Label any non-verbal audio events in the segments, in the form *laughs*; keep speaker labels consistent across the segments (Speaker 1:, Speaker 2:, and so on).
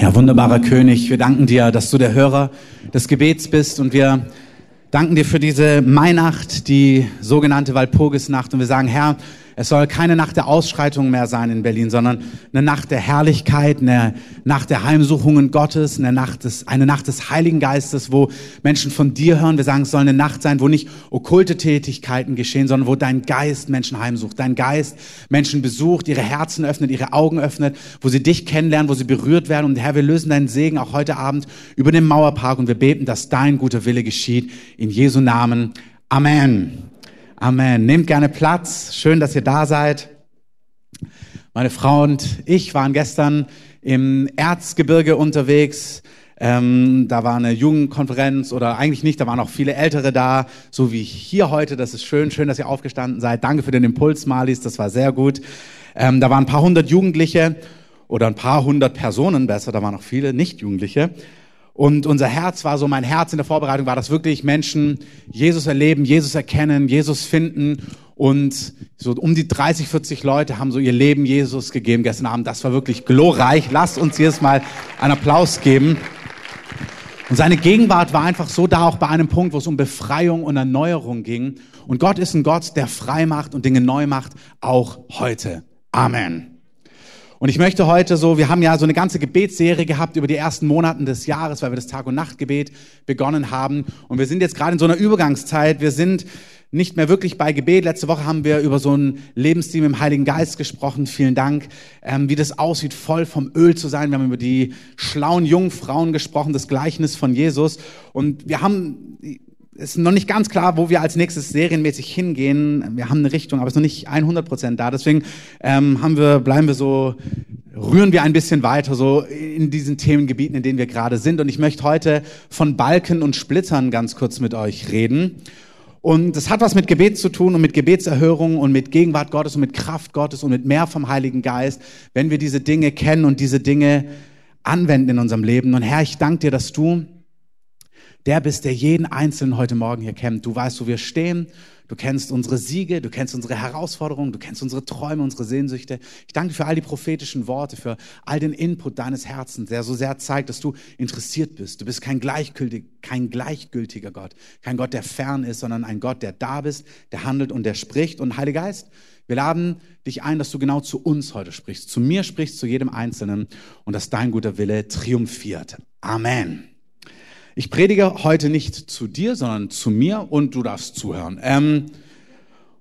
Speaker 1: Ja, wunderbarer König, wir danken dir, dass du der Hörer des Gebets bist und wir danken dir für diese Mainacht, die sogenannte Walpurgisnacht und wir sagen, Herr, es soll keine Nacht der Ausschreitung mehr sein in Berlin, sondern eine Nacht der Herrlichkeit, eine Nacht der Heimsuchungen Gottes, eine Nacht des, eine Nacht des Heiligen Geistes, wo Menschen von dir hören. Wir sagen, es soll eine Nacht sein, wo nicht okkulte Tätigkeiten geschehen, sondern wo dein Geist Menschen heimsucht, dein Geist Menschen besucht, ihre Herzen öffnet, ihre Augen öffnet, wo sie dich kennenlernen, wo sie berührt werden. Und Herr, wir lösen deinen Segen auch heute Abend über den Mauerpark und wir beten, dass dein guter Wille geschieht. In Jesu Namen. Amen. Amen. Nehmt gerne Platz. Schön, dass ihr da seid. Meine Frau und ich waren gestern im Erzgebirge unterwegs. Ähm, da war eine Jugendkonferenz oder eigentlich nicht, da waren auch viele Ältere da, so wie hier heute. Das ist schön, schön, dass ihr aufgestanden seid. Danke für den Impuls, Malis, das war sehr gut. Ähm, da waren ein paar hundert Jugendliche oder ein paar hundert Personen besser, da waren auch viele Nicht-Jugendliche. Und unser Herz war so, mein Herz in der Vorbereitung war, dass wirklich Menschen Jesus erleben, Jesus erkennen, Jesus finden. Und so um die 30, 40 Leute haben so ihr Leben Jesus gegeben gestern Abend. Das war wirklich glorreich. Lasst uns jetzt mal einen Applaus geben. Und seine Gegenwart war einfach so da, auch bei einem Punkt, wo es um Befreiung und Erneuerung ging. Und Gott ist ein Gott, der frei macht und Dinge neu macht, auch heute. Amen. Und ich möchte heute so, wir haben ja so eine ganze Gebetsserie gehabt über die ersten Monaten des Jahres, weil wir das Tag- und Nachtgebet begonnen haben. Und wir sind jetzt gerade in so einer Übergangszeit. Wir sind nicht mehr wirklich bei Gebet. Letzte Woche haben wir über so ein Lebensteam im Heiligen Geist gesprochen. Vielen Dank, ähm, wie das aussieht, voll vom Öl zu sein. Wir haben über die schlauen jungen Frauen gesprochen, das Gleichnis von Jesus. Und wir haben ist noch nicht ganz klar, wo wir als nächstes serienmäßig hingehen. Wir haben eine Richtung, aber es ist noch nicht 100 Prozent da. Deswegen ähm, haben wir, bleiben wir so, rühren wir ein bisschen weiter so in diesen Themengebieten, in denen wir gerade sind. Und ich möchte heute von Balken und Splittern ganz kurz mit euch reden. Und das hat was mit Gebet zu tun und mit Gebetserhörung und mit Gegenwart Gottes und mit Kraft Gottes und mit mehr vom Heiligen Geist, wenn wir diese Dinge kennen und diese Dinge anwenden in unserem Leben. Und Herr, ich danke dir, dass du der bist, der jeden Einzelnen heute Morgen hier kennt. Du weißt, wo wir stehen. Du kennst unsere Siege, du kennst unsere Herausforderungen, du kennst unsere Träume, unsere Sehnsüchte. Ich danke für all die prophetischen Worte, für all den Input deines Herzens, der so sehr zeigt, dass du interessiert bist. Du bist kein, gleichgültig, kein gleichgültiger Gott, kein Gott, der fern ist, sondern ein Gott, der da bist, der handelt und der spricht. Und Heiliger Geist, wir laden dich ein, dass du genau zu uns heute sprichst, zu mir sprichst, zu jedem Einzelnen und dass dein guter Wille triumphiert. Amen. Ich predige heute nicht zu dir, sondern zu mir und du darfst zuhören. Ähm,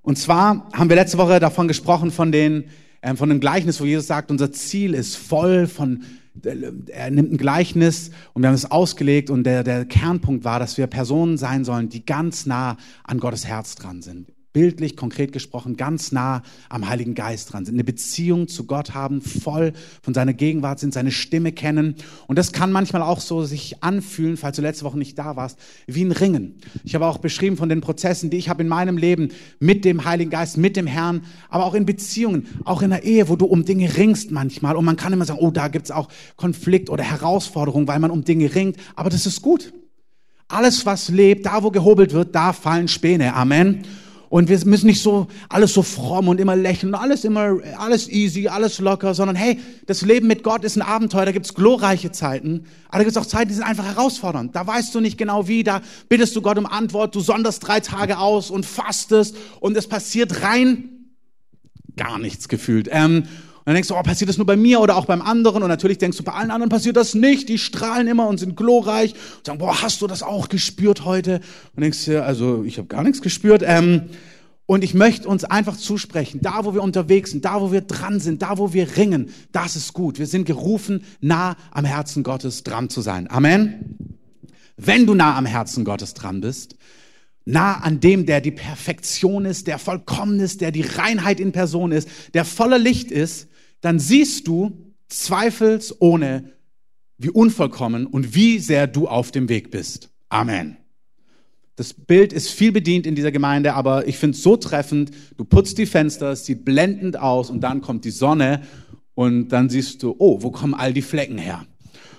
Speaker 1: und zwar haben wir letzte Woche davon gesprochen, von, den, ähm, von dem Gleichnis, wo Jesus sagt, unser Ziel ist voll von, er nimmt ein Gleichnis und wir haben es ausgelegt und der, der Kernpunkt war, dass wir Personen sein sollen, die ganz nah an Gottes Herz dran sind bildlich, konkret gesprochen, ganz nah am Heiligen Geist dran sind, eine Beziehung zu Gott haben, voll von seiner Gegenwart sind, seine Stimme kennen. Und das kann manchmal auch so sich anfühlen, falls du letzte Woche nicht da warst, wie ein Ringen. Ich habe auch beschrieben von den Prozessen, die ich habe in meinem Leben mit dem Heiligen Geist, mit dem Herrn, aber auch in Beziehungen, auch in der Ehe, wo du um Dinge ringst manchmal. Und man kann immer sagen, oh, da gibt's auch Konflikt oder Herausforderung, weil man um Dinge ringt. Aber das ist gut. Alles, was lebt, da wo gehobelt wird, da fallen Späne. Amen. Und wir müssen nicht so alles so fromm und immer lächeln, alles immer alles easy, alles locker, sondern hey, das Leben mit Gott ist ein Abenteuer, da gibt's glorreiche Zeiten, aber da gibt's auch Zeiten, die sind einfach herausfordernd. Da weißt du nicht genau wie, da bittest du Gott um Antwort, du sonderst drei Tage aus und fastest und es passiert rein gar nichts gefühlt. Ähm, dann denkst du, oh, passiert das nur bei mir oder auch beim anderen? Und natürlich denkst du, bei allen anderen passiert das nicht. Die strahlen immer und sind glorreich und sagen, boah, hast du das auch gespürt heute? Und denkst du, also ich habe gar nichts gespürt. Ähm, und ich möchte uns einfach zusprechen, da wo wir unterwegs sind, da wo wir dran sind, da wo wir ringen, das ist gut. Wir sind gerufen, nah am Herzen Gottes dran zu sein. Amen. Wenn du nah am Herzen Gottes dran bist, nah an dem, der die Perfektion ist, der vollkommen ist, der die Reinheit in Person ist, der voller Licht ist, dann siehst du zweifelsohne, wie unvollkommen und wie sehr du auf dem Weg bist. Amen. Das Bild ist viel bedient in dieser Gemeinde, aber ich finde es so treffend. Du putzt die Fenster, es sieht blendend aus und dann kommt die Sonne und dann siehst du, oh, wo kommen all die Flecken her?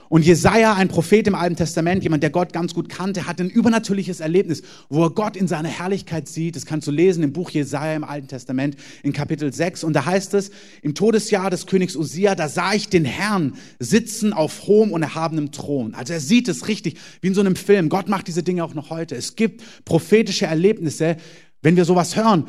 Speaker 1: Und Jesaja, ein Prophet im Alten Testament, jemand, der Gott ganz gut kannte, hat ein übernatürliches Erlebnis, wo er Gott in seiner Herrlichkeit sieht. Das kannst du lesen im Buch Jesaja im Alten Testament in Kapitel 6. Und da heißt es, im Todesjahr des Königs Usia, da sah ich den Herrn sitzen auf hohem und erhabenem Thron. Also er sieht es richtig, wie in so einem Film. Gott macht diese Dinge auch noch heute. Es gibt prophetische Erlebnisse, wenn wir sowas hören,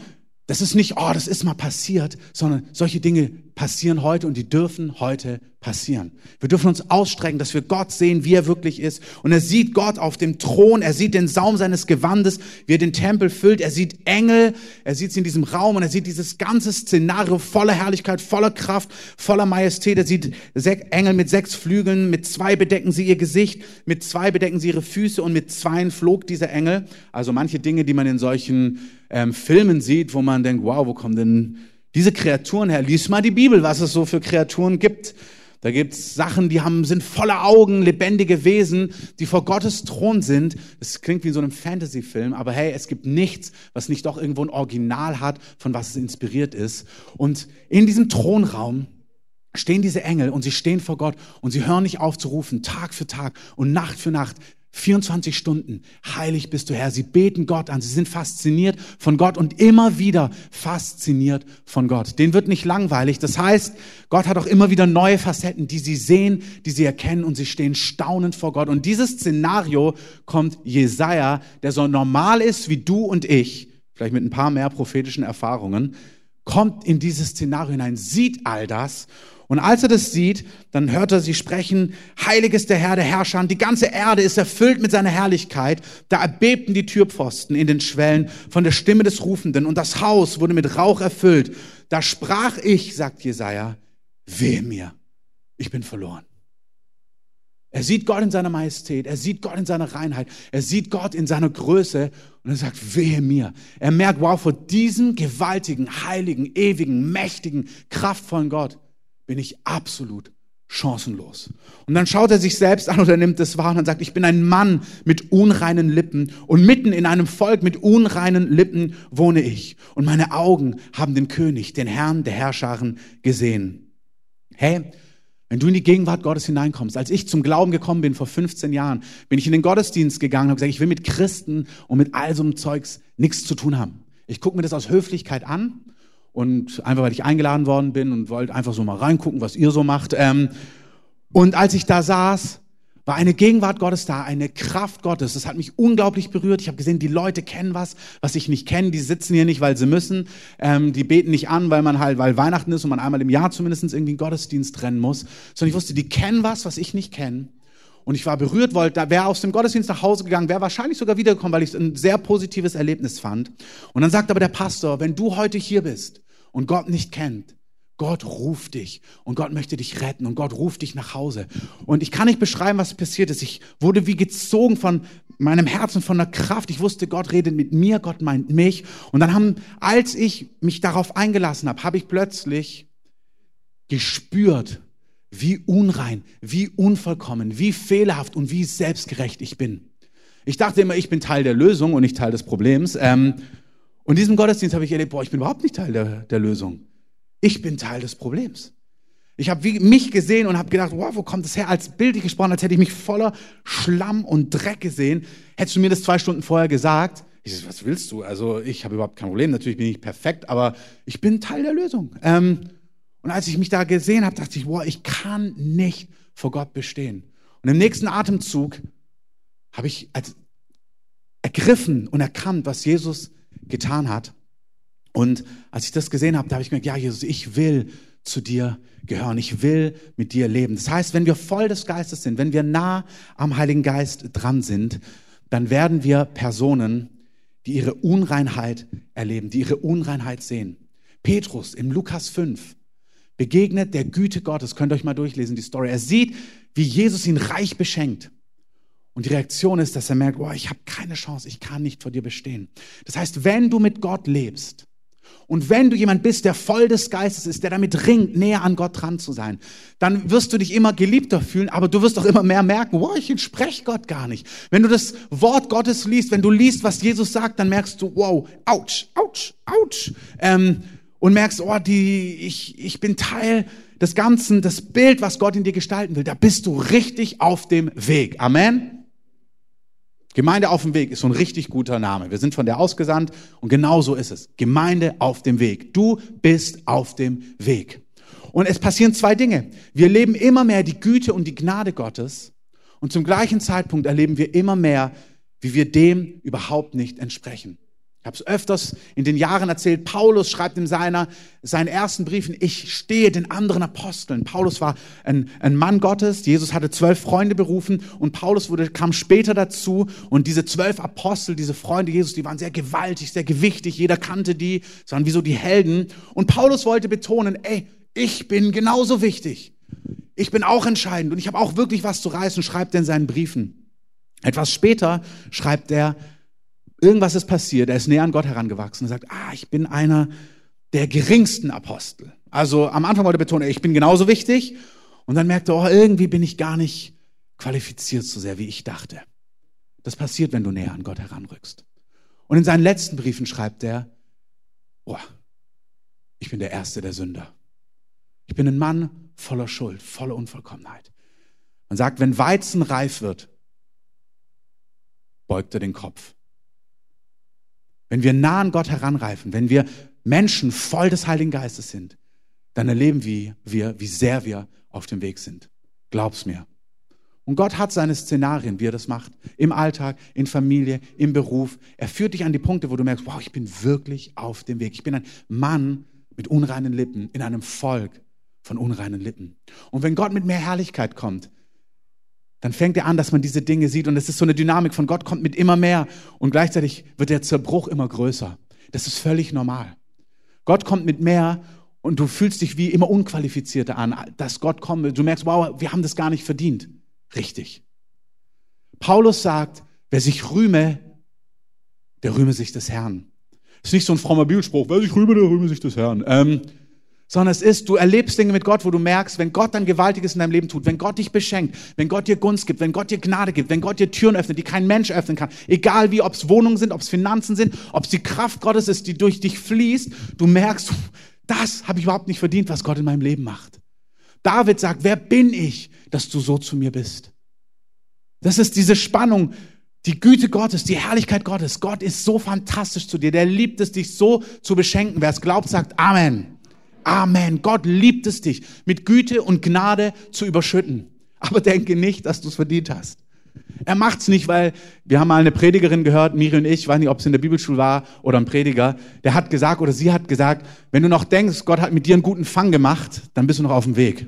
Speaker 1: das ist nicht, oh, das ist mal passiert, sondern solche Dinge passieren heute und die dürfen heute passieren. Wir dürfen uns ausstrecken, dass wir Gott sehen, wie er wirklich ist. Und er sieht Gott auf dem Thron, er sieht den Saum seines Gewandes, wie er den Tempel füllt, er sieht Engel, er sieht sie in diesem Raum und er sieht dieses ganze Szenario voller Herrlichkeit, voller Kraft, voller Majestät. Er sieht Engel mit sechs Flügeln, mit zwei bedecken sie ihr Gesicht, mit zwei bedecken sie ihre Füße und mit zweien flog dieser Engel. Also manche Dinge, die man in solchen ähm, Filmen sieht, wo man denkt, wow, wo kommen denn diese Kreaturen her? Lies mal die Bibel, was es so für Kreaturen gibt. Da gibt's Sachen, die haben, sind voller Augen, lebendige Wesen, die vor Gottes Thron sind. Es klingt wie in so einem Fantasy-Film, aber hey, es gibt nichts, was nicht doch irgendwo ein Original hat, von was es inspiriert ist. Und in diesem Thronraum stehen diese Engel und sie stehen vor Gott und sie hören nicht auf zu rufen, Tag für Tag und Nacht für Nacht. 24 Stunden, heilig bist du Herr. Sie beten Gott an, sie sind fasziniert von Gott und immer wieder fasziniert von Gott. Den wird nicht langweilig. Das heißt, Gott hat auch immer wieder neue Facetten, die sie sehen, die sie erkennen und sie stehen staunend vor Gott. Und dieses Szenario kommt Jesaja, der so normal ist wie du und ich, vielleicht mit ein paar mehr prophetischen Erfahrungen, kommt in dieses Szenario hinein, sieht all das und als er das sieht, dann hört er sie sprechen, heilig ist der Herr der Herrscher, die ganze Erde ist erfüllt mit seiner Herrlichkeit. Da erbebten die Türpfosten in den Schwellen von der Stimme des Rufenden und das Haus wurde mit Rauch erfüllt. Da sprach ich, sagt Jesaja, wehe mir, ich bin verloren. Er sieht Gott in seiner Majestät, er sieht Gott in seiner Reinheit, er sieht Gott in seiner Größe und er sagt, wehe mir. Er merkt, wow, vor diesem gewaltigen, heiligen, ewigen, mächtigen, kraftvollen Gott bin ich absolut chancenlos. Und dann schaut er sich selbst an oder nimmt es wahr und sagt, ich bin ein Mann mit unreinen Lippen und mitten in einem Volk mit unreinen Lippen wohne ich. Und meine Augen haben den König, den Herrn der Herrscharen gesehen. Hey, wenn du in die Gegenwart Gottes hineinkommst, als ich zum Glauben gekommen bin vor 15 Jahren, bin ich in den Gottesdienst gegangen und habe gesagt, ich will mit Christen und mit all so einem Zeugs nichts zu tun haben. Ich gucke mir das aus Höflichkeit an und einfach weil ich eingeladen worden bin und wollte einfach so mal reingucken, was ihr so macht. Ähm, und als ich da saß, war eine Gegenwart Gottes da, eine Kraft Gottes. Das hat mich unglaublich berührt. Ich habe gesehen, die Leute kennen was, was ich nicht kenne. Die sitzen hier nicht, weil sie müssen. Ähm, die beten nicht an, weil man halt, weil Weihnachten ist und man einmal im Jahr zumindest irgendwie einen Gottesdienst trennen muss. Sondern ich wusste, die kennen was, was ich nicht kenne. Und ich war berührt, wollte, da wäre aus dem Gottesdienst nach Hause gegangen, wäre wahrscheinlich sogar wiedergekommen, weil ich ein sehr positives Erlebnis fand. Und dann sagt aber der Pastor, wenn du heute hier bist und Gott nicht kennt, Gott ruft dich und Gott möchte dich retten und Gott ruft dich nach Hause. Und ich kann nicht beschreiben, was passiert ist. Ich wurde wie gezogen von meinem Herzen, von der Kraft. Ich wusste, Gott redet mit mir, Gott meint mich. Und dann haben, als ich mich darauf eingelassen habe, habe ich plötzlich gespürt, wie unrein, wie unvollkommen, wie fehlerhaft und wie selbstgerecht ich bin. Ich dachte immer, ich bin Teil der Lösung und nicht Teil des Problems. Ähm, und in diesem Gottesdienst habe ich erlebt, boah, ich bin überhaupt nicht Teil der, der Lösung. Ich bin Teil des Problems. Ich habe mich gesehen und habe gedacht, wow, wo kommt das her? Als bildlich gesprochen, als hätte ich mich voller Schlamm und Dreck gesehen. Hättest du mir das zwei Stunden vorher gesagt, ich so, was willst du? Also ich habe überhaupt kein Problem. Natürlich bin ich perfekt, aber ich bin Teil der Lösung. Ähm, und als ich mich da gesehen habe, dachte ich, wow, ich kann nicht vor Gott bestehen. Und im nächsten Atemzug habe ich ergriffen und erkannt, was Jesus getan hat. Und als ich das gesehen habe, da habe ich gemerkt, ja, Jesus, ich will zu dir gehören. Ich will mit dir leben. Das heißt, wenn wir voll des Geistes sind, wenn wir nah am Heiligen Geist dran sind, dann werden wir Personen, die ihre Unreinheit erleben, die ihre Unreinheit sehen. Petrus im Lukas 5 begegnet der Güte Gottes. Könnt ihr euch mal durchlesen, die Story. Er sieht, wie Jesus ihn reich beschenkt. Und die Reaktion ist, dass er merkt, oh, ich habe keine Chance, ich kann nicht vor dir bestehen. Das heißt, wenn du mit Gott lebst und wenn du jemand bist, der voll des Geistes ist, der damit ringt, näher an Gott dran zu sein, dann wirst du dich immer geliebter fühlen, aber du wirst auch immer mehr merken, wow, ich entspreche Gott gar nicht. Wenn du das Wort Gottes liest, wenn du liest, was Jesus sagt, dann merkst du, wow, ouch, ouch, ouch. Ähm, und merkst, oh, die, ich, ich bin Teil des Ganzen, das Bild, was Gott in dir gestalten will, da bist du richtig auf dem Weg. Amen. Gemeinde auf dem Weg ist so ein richtig guter Name. Wir sind von der ausgesandt und genau so ist es. Gemeinde auf dem Weg. Du bist auf dem Weg. Und es passieren zwei Dinge. Wir erleben immer mehr die Güte und die Gnade Gottes und zum gleichen Zeitpunkt erleben wir immer mehr, wie wir dem überhaupt nicht entsprechen. Ich habe es öfters in den Jahren erzählt. Paulus schreibt in seiner, seinen ersten Briefen, ich stehe den anderen Aposteln. Paulus war ein, ein Mann Gottes. Jesus hatte zwölf Freunde berufen und Paulus wurde, kam später dazu. Und diese zwölf Apostel, diese Freunde Jesus, die waren sehr gewaltig, sehr gewichtig. Jeder kannte die. Es waren wie so die Helden. Und Paulus wollte betonen, ey, ich bin genauso wichtig. Ich bin auch entscheidend und ich habe auch wirklich was zu reißen, schreibt er in seinen Briefen. Etwas später schreibt er, irgendwas ist passiert, er ist näher an Gott herangewachsen und sagt, ah, ich bin einer der geringsten Apostel. Also am Anfang wollte er betonen, ich bin genauso wichtig und dann merkte er, oh, irgendwie bin ich gar nicht qualifiziert so sehr, wie ich dachte. Das passiert, wenn du näher an Gott heranrückst. Und in seinen letzten Briefen schreibt er, oh, ich bin der Erste der Sünder. Ich bin ein Mann voller Schuld, voller Unvollkommenheit. Man sagt, wenn Weizen reif wird, beugt er den Kopf. Wenn wir nah an Gott heranreifen, wenn wir Menschen voll des Heiligen Geistes sind, dann erleben wir, wie sehr wir auf dem Weg sind. Glaub's mir. Und Gott hat seine Szenarien, wie er das macht. Im Alltag, in Familie, im Beruf. Er führt dich an die Punkte, wo du merkst, wow, ich bin wirklich auf dem Weg. Ich bin ein Mann mit unreinen Lippen in einem Volk von unreinen Lippen. Und wenn Gott mit mehr Herrlichkeit kommt, dann fängt er an, dass man diese Dinge sieht. Und es ist so eine Dynamik von Gott kommt mit immer mehr. Und gleichzeitig wird der Zerbruch immer größer. Das ist völlig normal. Gott kommt mit mehr und du fühlst dich wie immer unqualifizierter an, dass Gott kommt. Du merkst, wow, wir haben das gar nicht verdient. Richtig. Paulus sagt, wer sich rühme, der rühme sich des Herrn. Ist nicht so ein frommer Bibelspruch, wer sich rühme, der rühme sich des Herrn. Ähm, sondern es ist, du erlebst Dinge mit Gott, wo du merkst, wenn Gott dann Gewaltiges in deinem Leben tut, wenn Gott dich beschenkt, wenn Gott dir Gunst gibt, wenn Gott dir Gnade gibt, wenn Gott dir Türen öffnet, die kein Mensch öffnen kann, egal wie, ob es Wohnungen sind, ob es Finanzen sind, ob es die Kraft Gottes ist, die durch dich fließt, du merkst, das habe ich überhaupt nicht verdient, was Gott in meinem Leben macht. David sagt, wer bin ich, dass du so zu mir bist? Das ist diese Spannung, die Güte Gottes, die Herrlichkeit Gottes. Gott ist so fantastisch zu dir, der liebt es, dich so zu beschenken. Wer es glaubt, sagt Amen. Amen. Gott liebt es dich, mit Güte und Gnade zu überschütten. Aber denke nicht, dass du es verdient hast. Er macht's nicht, weil wir haben mal eine Predigerin gehört, Miri und ich, ich weiß nicht, ob es in der Bibelschule war oder ein Prediger, der hat gesagt oder sie hat gesagt, wenn du noch denkst, Gott hat mit dir einen guten Fang gemacht, dann bist du noch auf dem Weg.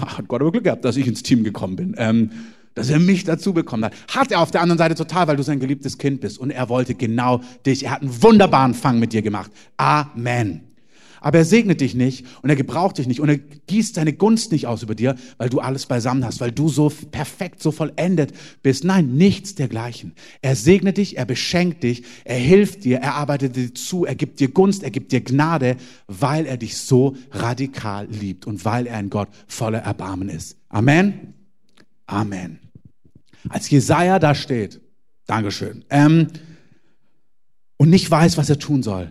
Speaker 1: Hat Gott aber Glück gehabt, dass ich ins Team gekommen bin. Ähm, dass er mich dazu bekommen hat. Hat er auf der anderen Seite total, weil du sein geliebtes Kind bist und er wollte genau dich. Er hat einen wunderbaren Fang mit dir gemacht. Amen. Aber er segnet dich nicht und er gebraucht dich nicht und er gießt seine Gunst nicht aus über dir, weil du alles beisammen hast, weil du so perfekt, so vollendet bist. Nein, nichts dergleichen. Er segnet dich, er beschenkt dich, er hilft dir, er arbeitet dir zu, er gibt dir Gunst, er gibt dir Gnade, weil er dich so radikal liebt und weil er ein Gott voller Erbarmen ist. Amen. Amen. Als Jesaja da steht, Dankeschön, ähm, und nicht weiß, was er tun soll,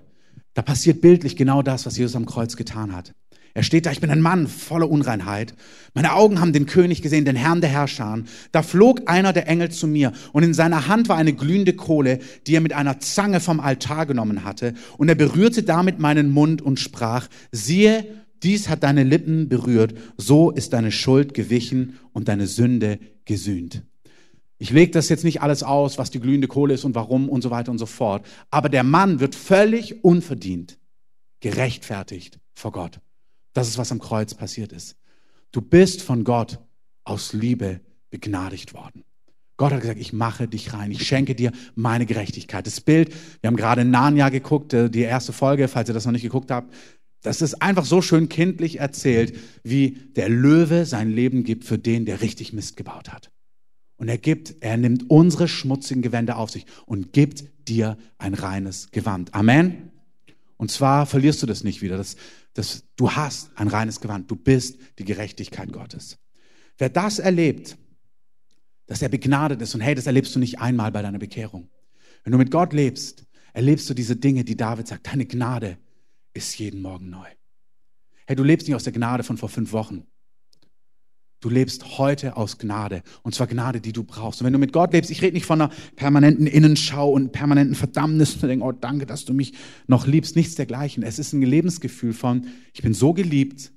Speaker 1: da passiert bildlich genau das, was Jesus am Kreuz getan hat. Er steht da, ich bin ein Mann voller Unreinheit. Meine Augen haben den König gesehen, den Herrn der Herrscher. Da flog einer der Engel zu mir und in seiner Hand war eine glühende Kohle, die er mit einer Zange vom Altar genommen hatte. Und er berührte damit meinen Mund und sprach, siehe, dies hat deine Lippen berührt, so ist deine Schuld gewichen und deine Sünde gesühnt. Ich lege das jetzt nicht alles aus, was die glühende Kohle ist und warum und so weiter und so fort. Aber der Mann wird völlig unverdient gerechtfertigt vor Gott. Das ist, was am Kreuz passiert ist. Du bist von Gott aus Liebe begnadigt worden. Gott hat gesagt, ich mache dich rein, ich schenke dir meine Gerechtigkeit. Das Bild, wir haben gerade Narnia geguckt, äh, die erste Folge, falls ihr das noch nicht geguckt habt, das ist einfach so schön kindlich erzählt, wie der Löwe sein Leben gibt für den, der richtig Mist gebaut hat. Und er gibt, er nimmt unsere schmutzigen Gewänder auf sich und gibt dir ein reines Gewand. Amen. Und zwar verlierst du das nicht wieder. Das, das, du hast ein reines Gewand. Du bist die Gerechtigkeit Gottes. Wer das erlebt, dass er begnadet ist, und hey, das erlebst du nicht einmal bei deiner Bekehrung. Wenn du mit Gott lebst, erlebst du diese Dinge, die David sagt, deine Gnade ist jeden Morgen neu. Hey, du lebst nicht aus der Gnade von vor fünf Wochen. Du lebst heute aus Gnade. Und zwar Gnade, die du brauchst. Und wenn du mit Gott lebst, ich rede nicht von einer permanenten Innenschau und permanenten Verdammnis und denke, oh, danke, dass du mich noch liebst. Nichts dergleichen. Es ist ein Lebensgefühl von, ich bin so geliebt,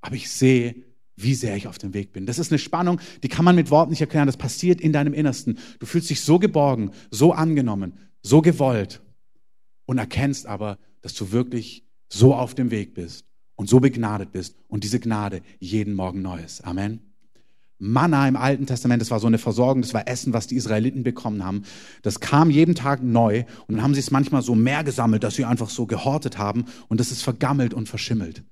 Speaker 1: aber ich sehe, wie sehr ich auf dem Weg bin. Das ist eine Spannung, die kann man mit Worten nicht erklären. Das passiert in deinem Innersten. Du fühlst dich so geborgen, so angenommen, so gewollt und erkennst aber, dass du wirklich so auf dem Weg bist und so begnadet bist und diese Gnade jeden Morgen neu ist. Amen. Manna im Alten Testament, das war so eine Versorgung, das war Essen, was die Israeliten bekommen haben. Das kam jeden Tag neu und dann haben sie es manchmal so mehr gesammelt, dass sie einfach so gehortet haben und das ist vergammelt und verschimmelt.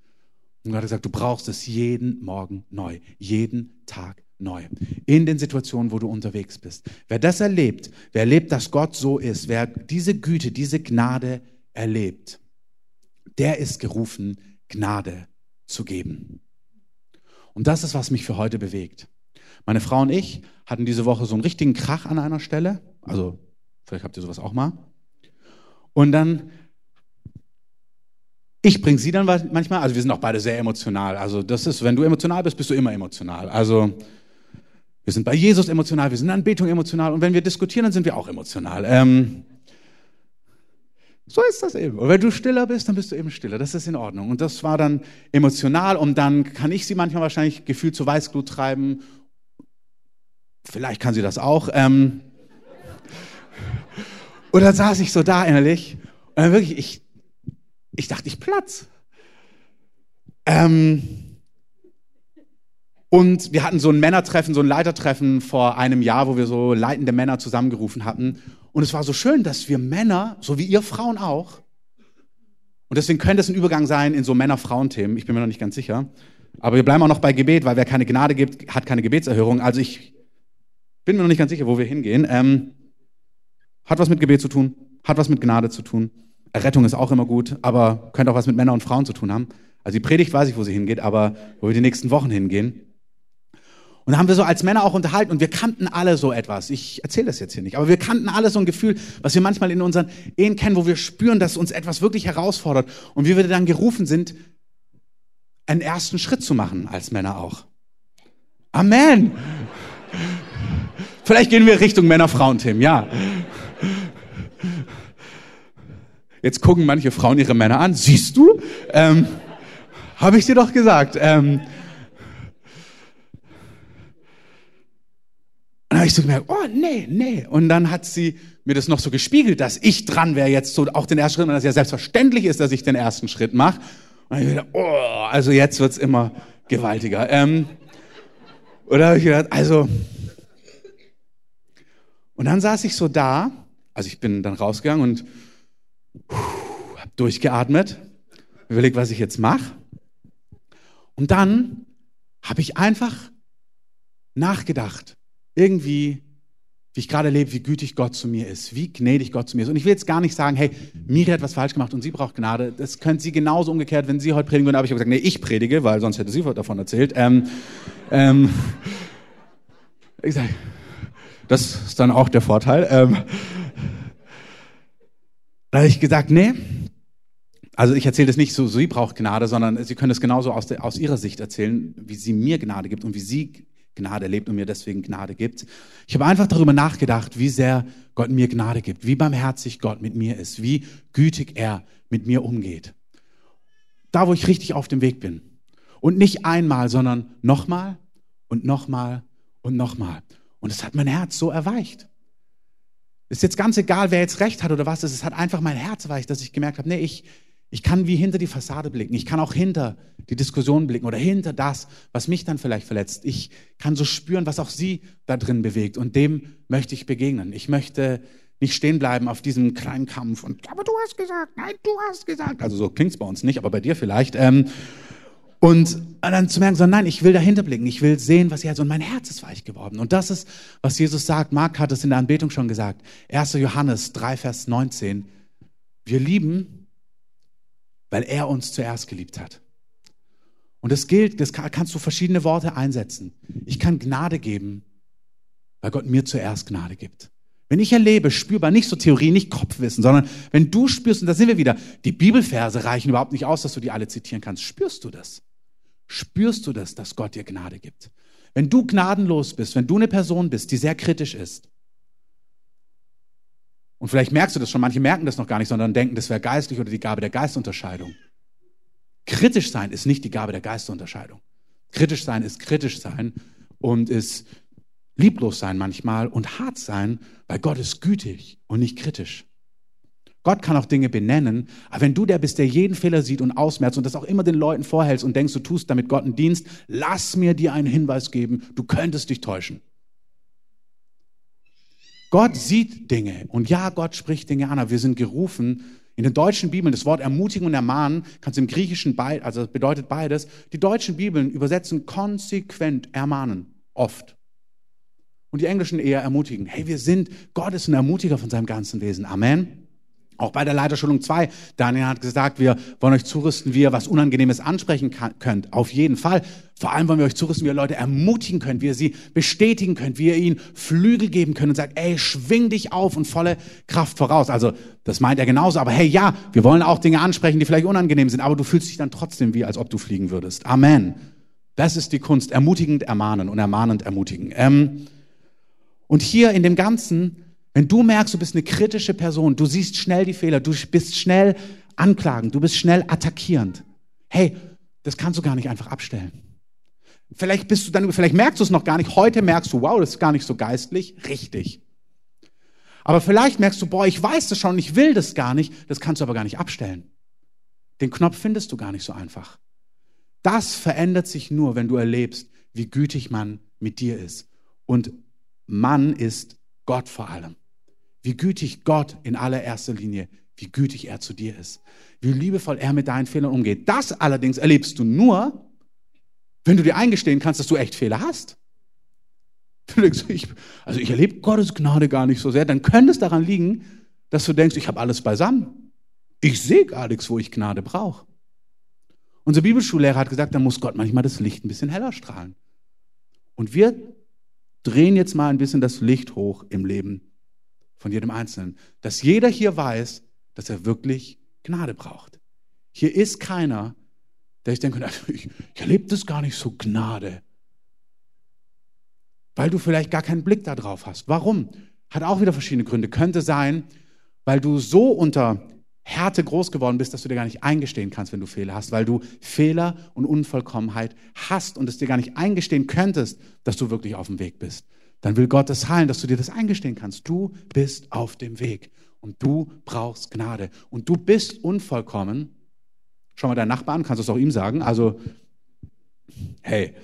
Speaker 1: Und Gott hat gesagt, du brauchst es jeden Morgen neu, jeden Tag neu. In den Situationen, wo du unterwegs bist. Wer das erlebt, wer erlebt, dass Gott so ist, wer diese Güte, diese Gnade erlebt, der ist gerufen, Gnade zu geben. Und das ist, was mich für heute bewegt. Meine Frau und ich hatten diese Woche so einen richtigen Krach an einer Stelle. Also, vielleicht habt ihr sowas auch mal. Und dann, ich bringe sie dann manchmal, also wir sind auch beide sehr emotional. Also, das ist, wenn du emotional bist, bist du immer emotional. Also, wir sind bei Jesus emotional, wir sind in Anbetung emotional und wenn wir diskutieren, dann sind wir auch emotional. Ähm, so ist das eben. Und wenn du stiller bist, dann bist du eben stiller. Das ist in Ordnung. Und das war dann emotional und dann kann ich sie manchmal wahrscheinlich gefühlt zu Weißglut treiben. Vielleicht kann sie das auch. Ähm und dann saß ich so da innerlich und dann wirklich, ich, ich dachte, ich platz. Ähm und wir hatten so ein Männertreffen, so ein Leitertreffen vor einem Jahr, wo wir so leitende Männer zusammengerufen hatten. Und es war so schön, dass wir Männer, so wie ihr Frauen auch, und deswegen könnte es ein Übergang sein in so Männer-Frauen-Themen, ich bin mir noch nicht ganz sicher, aber wir bleiben auch noch bei Gebet, weil wer keine Gnade gibt, hat keine Gebetserhörung. Also ich bin mir noch nicht ganz sicher, wo wir hingehen. Ähm, hat was mit Gebet zu tun, hat was mit Gnade zu tun. Errettung ist auch immer gut, aber könnte auch was mit Männern und Frauen zu tun haben. Also die Predigt weiß ich, wo sie hingeht, aber wo wir die nächsten Wochen hingehen. Und da haben wir so als Männer auch unterhalten und wir kannten alle so etwas. Ich erzähle das jetzt hier nicht, aber wir kannten alle so ein Gefühl, was wir manchmal in unseren Ehen kennen, wo wir spüren, dass uns etwas wirklich herausfordert und wie wir dann gerufen sind, einen ersten Schritt zu machen als Männer auch. Amen. Vielleicht gehen wir Richtung Männer-Frauen-Themen, ja. Jetzt gucken manche Frauen ihre Männer an. Siehst du? Ähm, Habe ich dir doch gesagt. Ähm, habe ich so gemerkt, oh nee, nee. Und dann hat sie mir das noch so gespiegelt, dass ich dran wäre, jetzt so auch den ersten Schritt, und dass es ja selbstverständlich ist, dass ich den ersten Schritt mache. Und ich gedacht, oh, also jetzt wird's immer gewaltiger. Ähm, oder habe ich gedacht, also. Und dann saß ich so da, also ich bin dann rausgegangen und habe durchgeatmet, überlegt, was ich jetzt mache. Und dann habe ich einfach nachgedacht irgendwie, wie ich gerade lebe, wie gütig Gott zu mir ist, wie gnädig Gott zu mir ist. Und ich will jetzt gar nicht sagen, hey, Miri hat was falsch gemacht und sie braucht Gnade. Das könnte sie genauso umgekehrt, wenn sie heute predigen würde. Aber ich habe gesagt, nee, ich predige, weil sonst hätte sie davon erzählt. Ähm, ähm, ich sag, das ist dann auch der Vorteil. Ähm, da habe ich gesagt, nee, also ich erzähle das nicht so, sie braucht Gnade, sondern sie können es genauso aus, der, aus ihrer Sicht erzählen, wie sie mir Gnade gibt und wie sie Gnade erlebt und mir deswegen Gnade gibt. Ich habe einfach darüber nachgedacht, wie sehr Gott mir Gnade gibt, wie barmherzig Gott mit mir ist, wie gütig er mit mir umgeht. Da, wo ich richtig auf dem Weg bin. Und nicht einmal, sondern nochmal und nochmal und nochmal. Und es hat mein Herz so erweicht. Ist jetzt ganz egal, wer jetzt recht hat oder was ist. Es hat einfach mein Herz erweicht, dass ich gemerkt habe, nee, ich, ich kann wie hinter die Fassade blicken. Ich kann auch hinter die Diskussion blicken oder hinter das, was mich dann vielleicht verletzt. Ich kann so spüren, was auch sie da drin bewegt. Und dem möchte ich begegnen. Ich möchte nicht stehen bleiben auf diesem kleinen Kampf und, aber du hast gesagt, nein, du hast gesagt. Also so klingt's bei uns nicht, aber bei dir vielleicht. Ähm, und dann zu merken, so, nein, ich will dahinter blicken. Ich will sehen, was ihr hat. Und mein Herz ist weich geworden. Und das ist, was Jesus sagt. Mark hat es in der Anbetung schon gesagt. 1. Johannes 3, Vers 19. Wir lieben, weil er uns zuerst geliebt hat. Und das gilt, das kannst du verschiedene Worte einsetzen. Ich kann Gnade geben, weil Gott mir zuerst Gnade gibt. Wenn ich erlebe, spürbar, nicht so Theorie, nicht Kopfwissen, sondern wenn du spürst, und da sind wir wieder, die Bibelverse reichen überhaupt nicht aus, dass du die alle zitieren kannst. Spürst du das? Spürst du das, dass Gott dir Gnade gibt? Wenn du gnadenlos bist, wenn du eine Person bist, die sehr kritisch ist, und vielleicht merkst du das schon, manche merken das noch gar nicht, sondern denken, das wäre geistlich oder die Gabe der Geistunterscheidung. Kritisch sein ist nicht die Gabe der Geistunterscheidung. Kritisch sein ist kritisch sein und ist lieblos sein manchmal und hart sein, weil Gott ist gütig und nicht kritisch. Gott kann auch Dinge benennen, aber wenn du der bist, der jeden Fehler sieht und ausmerzt und das auch immer den Leuten vorhältst und denkst, du tust damit Gott einen Dienst, lass mir dir einen Hinweis geben, du könntest dich täuschen. Gott sieht Dinge und ja, Gott spricht Dinge an, aber wir sind gerufen, in den deutschen Bibeln, das Wort ermutigen und ermahnen, kannst du im Griechischen, also bedeutet beides. Die deutschen Bibeln übersetzen konsequent ermahnen, oft. Und die englischen eher ermutigen. Hey, wir sind, Gott ist ein Ermutiger von seinem ganzen Wesen. Amen. Auch bei der Leiterschulung 2, Daniel hat gesagt, wir wollen euch zurüsten, wie ihr was Unangenehmes ansprechen kann, könnt. Auf jeden Fall. Vor allem wollen wir euch zurüsten, wie ihr Leute ermutigen könnt, wie ihr sie bestätigen könnt, wie ihr ihnen Flügel geben könnt und sagt, ey, schwing dich auf und volle Kraft voraus. Also, das meint er genauso. Aber hey, ja, wir wollen auch Dinge ansprechen, die vielleicht unangenehm sind, aber du fühlst dich dann trotzdem wie, als ob du fliegen würdest. Amen. Das ist die Kunst. Ermutigend ermahnen und ermahnend ermutigen. Ähm, und hier in dem Ganzen wenn du merkst, du bist eine kritische Person, du siehst schnell die Fehler, du bist schnell anklagend, du bist schnell attackierend. Hey, das kannst du gar nicht einfach abstellen. Vielleicht bist du dann, vielleicht merkst du es noch gar nicht. Heute merkst du, wow, das ist gar nicht so geistlich. Richtig. Aber vielleicht merkst du, boah, ich weiß das schon, ich will das gar nicht. Das kannst du aber gar nicht abstellen. Den Knopf findest du gar nicht so einfach. Das verändert sich nur, wenn du erlebst, wie gütig man mit dir ist. Und Mann ist Gott vor allem wie gütig Gott in allererster Linie, wie gütig er zu dir ist, wie liebevoll er mit deinen Fehlern umgeht. Das allerdings erlebst du nur, wenn du dir eingestehen kannst, dass du echt Fehler hast. Also ich erlebe Gottes Gnade gar nicht so sehr, dann könnte es daran liegen, dass du denkst, ich habe alles beisammen. Ich sehe gar nichts, wo ich Gnade brauche. Unser Bibelschullehrer hat gesagt, da muss Gott manchmal das Licht ein bisschen heller strahlen. Und wir drehen jetzt mal ein bisschen das Licht hoch im Leben von jedem Einzelnen, dass jeder hier weiß, dass er wirklich Gnade braucht. Hier ist keiner, der ich denke, *laughs* ich, ich erlebe das gar nicht so Gnade. Weil du vielleicht gar keinen Blick darauf hast. Warum? Hat auch wieder verschiedene Gründe. Könnte sein, weil du so unter Härte groß geworden bist, dass du dir gar nicht eingestehen kannst, wenn du Fehler hast, weil du Fehler und Unvollkommenheit hast und es dir gar nicht eingestehen könntest, dass du wirklich auf dem Weg bist dann will Gott das heilen, dass du dir das eingestehen kannst. Du bist auf dem Weg und du brauchst Gnade und du bist unvollkommen. Schau mal deinen Nachbarn, kannst du es auch ihm sagen. Also, hey,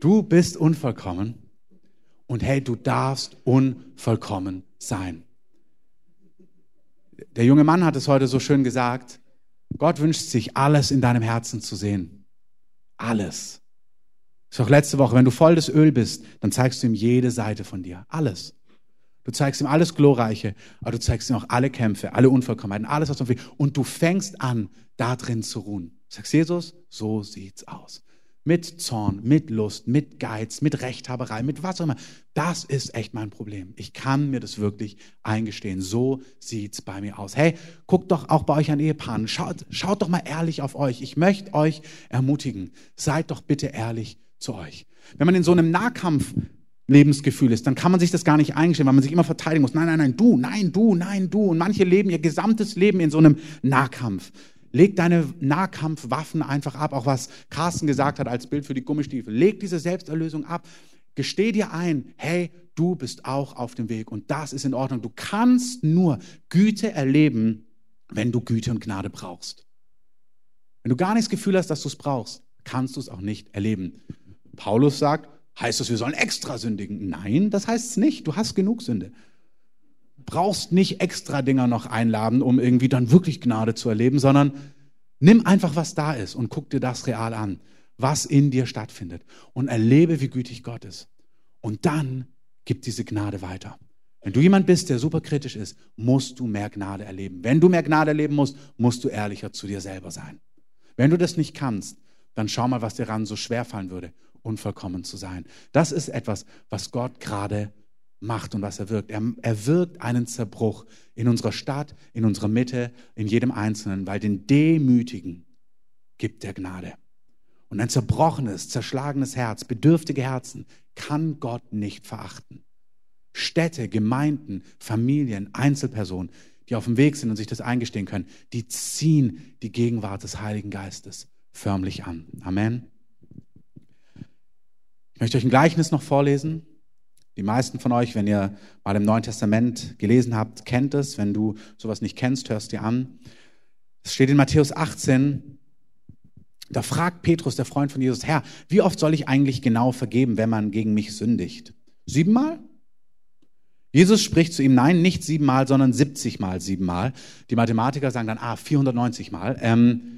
Speaker 1: du bist unvollkommen und hey, du darfst unvollkommen sein. Der junge Mann hat es heute so schön gesagt. Gott wünscht sich, alles in deinem Herzen zu sehen. Alles. Ist auch letzte Woche, wenn du voll des Öl bist, dann zeigst du ihm jede Seite von dir. Alles. Du zeigst ihm alles Glorreiche, aber du zeigst ihm auch alle Kämpfe, alle Unvollkommenheiten, alles, was du willst. Und du fängst an, da drin zu ruhen. Sagst Jesus, so sieht's aus. Mit Zorn, mit Lust, mit Geiz, mit Rechthaberei, mit was auch immer. Das ist echt mein Problem. Ich kann mir das wirklich eingestehen. So sieht's bei mir aus. Hey, guckt doch auch bei euch an Ehepaaren. Schaut, schaut doch mal ehrlich auf euch. Ich möchte euch ermutigen. Seid doch bitte ehrlich zu euch. Wenn man in so einem Nahkampf Lebensgefühl ist, dann kann man sich das gar nicht eingestehen, weil man sich immer verteidigen muss. Nein, nein, nein, du, nein, du, nein, du. Und manche leben ihr gesamtes Leben in so einem Nahkampf. Leg deine Nahkampfwaffen einfach ab, auch was Carsten gesagt hat als Bild für die Gummistiefel. Leg diese Selbsterlösung ab. Gesteh dir ein, hey, du bist auch auf dem Weg und das ist in Ordnung. Du kannst nur Güte erleben, wenn du Güte und Gnade brauchst. Wenn du gar nichts Gefühl hast, dass du es brauchst, kannst du es auch nicht erleben. Paulus sagt, heißt das, wir sollen extra sündigen? Nein, das heißt es nicht. Du hast genug Sünde. Brauchst nicht extra Dinger noch einladen, um irgendwie dann wirklich Gnade zu erleben, sondern nimm einfach, was da ist und guck dir das real an, was in dir stattfindet und erlebe, wie gütig Gott ist. Und dann gib diese Gnade weiter. Wenn du jemand bist, der super kritisch ist, musst du mehr Gnade erleben. Wenn du mehr Gnade erleben musst, musst du ehrlicher zu dir selber sein. Wenn du das nicht kannst, dann schau mal, was dir ran so schwer fallen würde unvollkommen zu sein. Das ist etwas, was Gott gerade macht und was er wirkt. Er, er wirkt einen Zerbruch in unserer Stadt, in unserer Mitte, in jedem Einzelnen, weil den Demütigen gibt er Gnade. Und ein zerbrochenes, zerschlagenes Herz, bedürftige Herzen kann Gott nicht verachten. Städte, Gemeinden, Familien, Einzelpersonen, die auf dem Weg sind und sich das eingestehen können, die ziehen die Gegenwart des Heiligen Geistes förmlich an. Amen. Ich möchte euch ein Gleichnis noch vorlesen. Die meisten von euch, wenn ihr mal im Neuen Testament gelesen habt, kennt es. Wenn du sowas nicht kennst, hörst dir an. Es steht in Matthäus 18. Da fragt Petrus, der Freund von Jesus, Herr, wie oft soll ich eigentlich genau vergeben, wenn man gegen mich sündigt? Siebenmal? Jesus spricht zu ihm, nein, nicht siebenmal, sondern 70 mal siebenmal. Die Mathematiker sagen dann, ah, 490 mal. Ähm,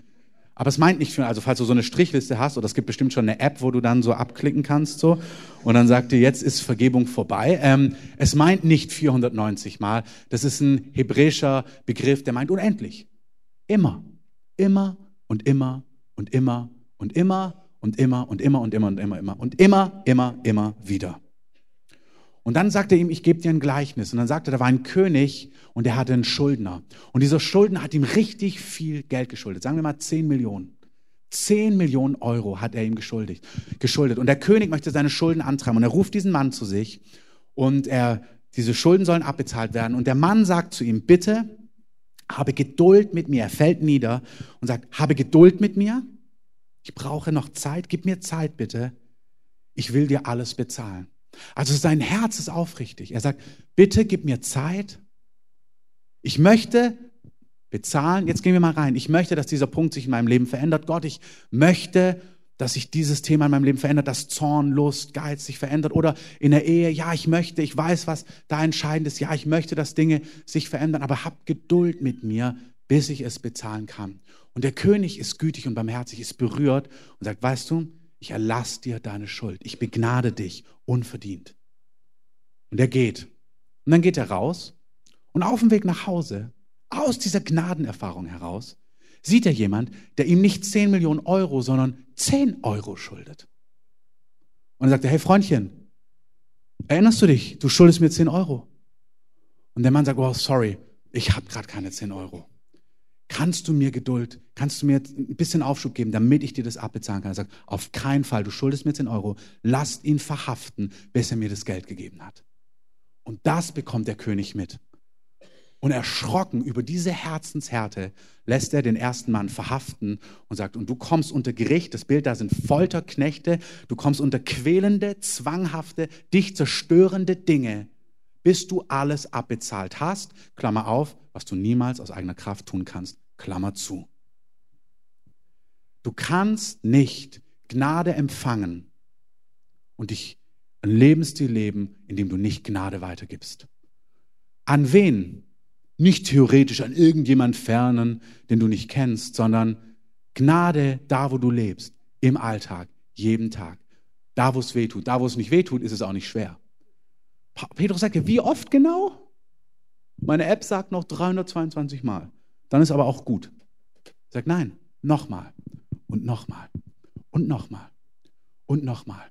Speaker 1: aber es meint nicht, für, also falls du so eine Strichliste hast, oder es gibt bestimmt schon eine App, wo du dann so abklicken kannst, so, und dann sagt dir, jetzt ist Vergebung vorbei. Ähm, es meint nicht 490 mal. Das ist ein hebräischer Begriff, der meint unendlich. Immer, immer und immer und immer und immer und immer und immer und immer und immer, immer und immer, immer, immer wieder. Und dann sagt er ihm, ich gebe dir ein Gleichnis. Und dann sagt er, da war ein König und der hatte einen Schuldner. Und dieser Schuldner hat ihm richtig viel Geld geschuldet. Sagen wir mal 10 Millionen. 10 Millionen Euro hat er ihm geschuldet. geschuldet. Und der König möchte seine Schulden antreiben. Und er ruft diesen Mann zu sich und er, diese Schulden sollen abbezahlt werden. Und der Mann sagt zu ihm, bitte, habe Geduld mit mir. Er fällt nieder und sagt, habe Geduld mit mir. Ich brauche noch Zeit. Gib mir Zeit, bitte. Ich will dir alles bezahlen. Also sein Herz ist aufrichtig. Er sagt, bitte gib mir Zeit. Ich möchte bezahlen. Jetzt gehen wir mal rein. Ich möchte, dass dieser Punkt sich in meinem Leben verändert. Gott, ich möchte, dass sich dieses Thema in meinem Leben verändert, dass Zorn, Lust, Geiz sich verändert. Oder in der Ehe, ja, ich möchte, ich weiß, was da entscheidend ist. Ja, ich möchte, dass Dinge sich verändern, aber hab Geduld mit mir, bis ich es bezahlen kann. Und der König ist gütig und barmherzig, ist berührt und sagt, weißt du, ich erlasse dir deine Schuld. Ich begnade dich unverdient. Und er geht. Und dann geht er raus und auf dem Weg nach Hause, aus dieser Gnadenerfahrung heraus, sieht er jemand, der ihm nicht 10 Millionen Euro, sondern 10 Euro schuldet. Und er sagt, hey Freundchen, erinnerst du dich, du schuldest mir 10 Euro. Und der Mann sagt, oh, sorry, ich habe gerade keine 10 Euro. Kannst du mir Geduld, kannst du mir ein bisschen Aufschub geben, damit ich dir das abbezahlen kann? Er sagt, auf keinen Fall, du schuldest mir 10 Euro, lasst ihn verhaften, bis er mir das Geld gegeben hat. Und das bekommt der König mit. Und erschrocken über diese Herzenshärte lässt er den ersten Mann verhaften und sagt, und du kommst unter Gericht, das Bild da sind Folterknechte, du kommst unter quälende, zwanghafte, dich zerstörende Dinge, bis du alles abbezahlt hast, Klammer auf, was du niemals aus eigener Kraft tun kannst, Klammer zu. Du kannst nicht Gnade empfangen und dich ein Lebensstil leben, in dem du nicht Gnade weitergibst. An wen? Nicht theoretisch an irgendjemand fernen, den du nicht kennst, sondern Gnade da, wo du lebst, im Alltag, jeden Tag. Da, wo es weh tut. Da, wo es nicht weh tut, ist es auch nicht schwer. Petrus sagt, wie oft genau? Meine App sagt noch 322 Mal. Dann ist aber auch gut. Sagt nein, nochmal und nochmal und nochmal und nochmal.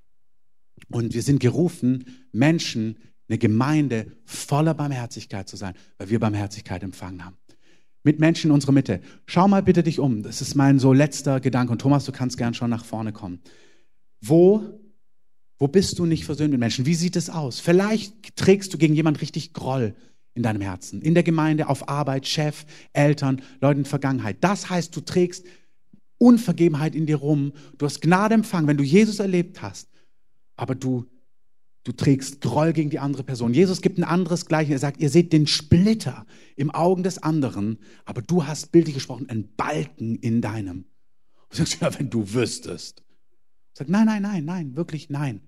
Speaker 1: Und wir sind gerufen, Menschen, eine Gemeinde voller Barmherzigkeit zu sein, weil wir Barmherzigkeit empfangen haben. Mit Menschen in unserer Mitte. Schau mal bitte dich um. Das ist mein so letzter Gedanke. Und Thomas, du kannst gern schon nach vorne kommen. Wo, wo bist du nicht versöhnt mit Menschen? Wie sieht es aus? Vielleicht trägst du gegen jemand richtig Groll in deinem Herzen. In der Gemeinde, auf Arbeit, Chef, Eltern, Leuten in Vergangenheit. Das heißt, du trägst Unvergebenheit in dir rum. Du hast Gnade empfangen, wenn du Jesus erlebt hast. Aber du, du trägst Groll gegen die andere Person. Jesus gibt ein anderes Gleichnis. Er sagt, ihr seht den Splitter im Augen des anderen, aber du hast bildlich gesprochen einen Balken in deinem. Du sagst, ja, wenn du wüsstest. Sagt, nein, nein, nein, nein, wirklich nein.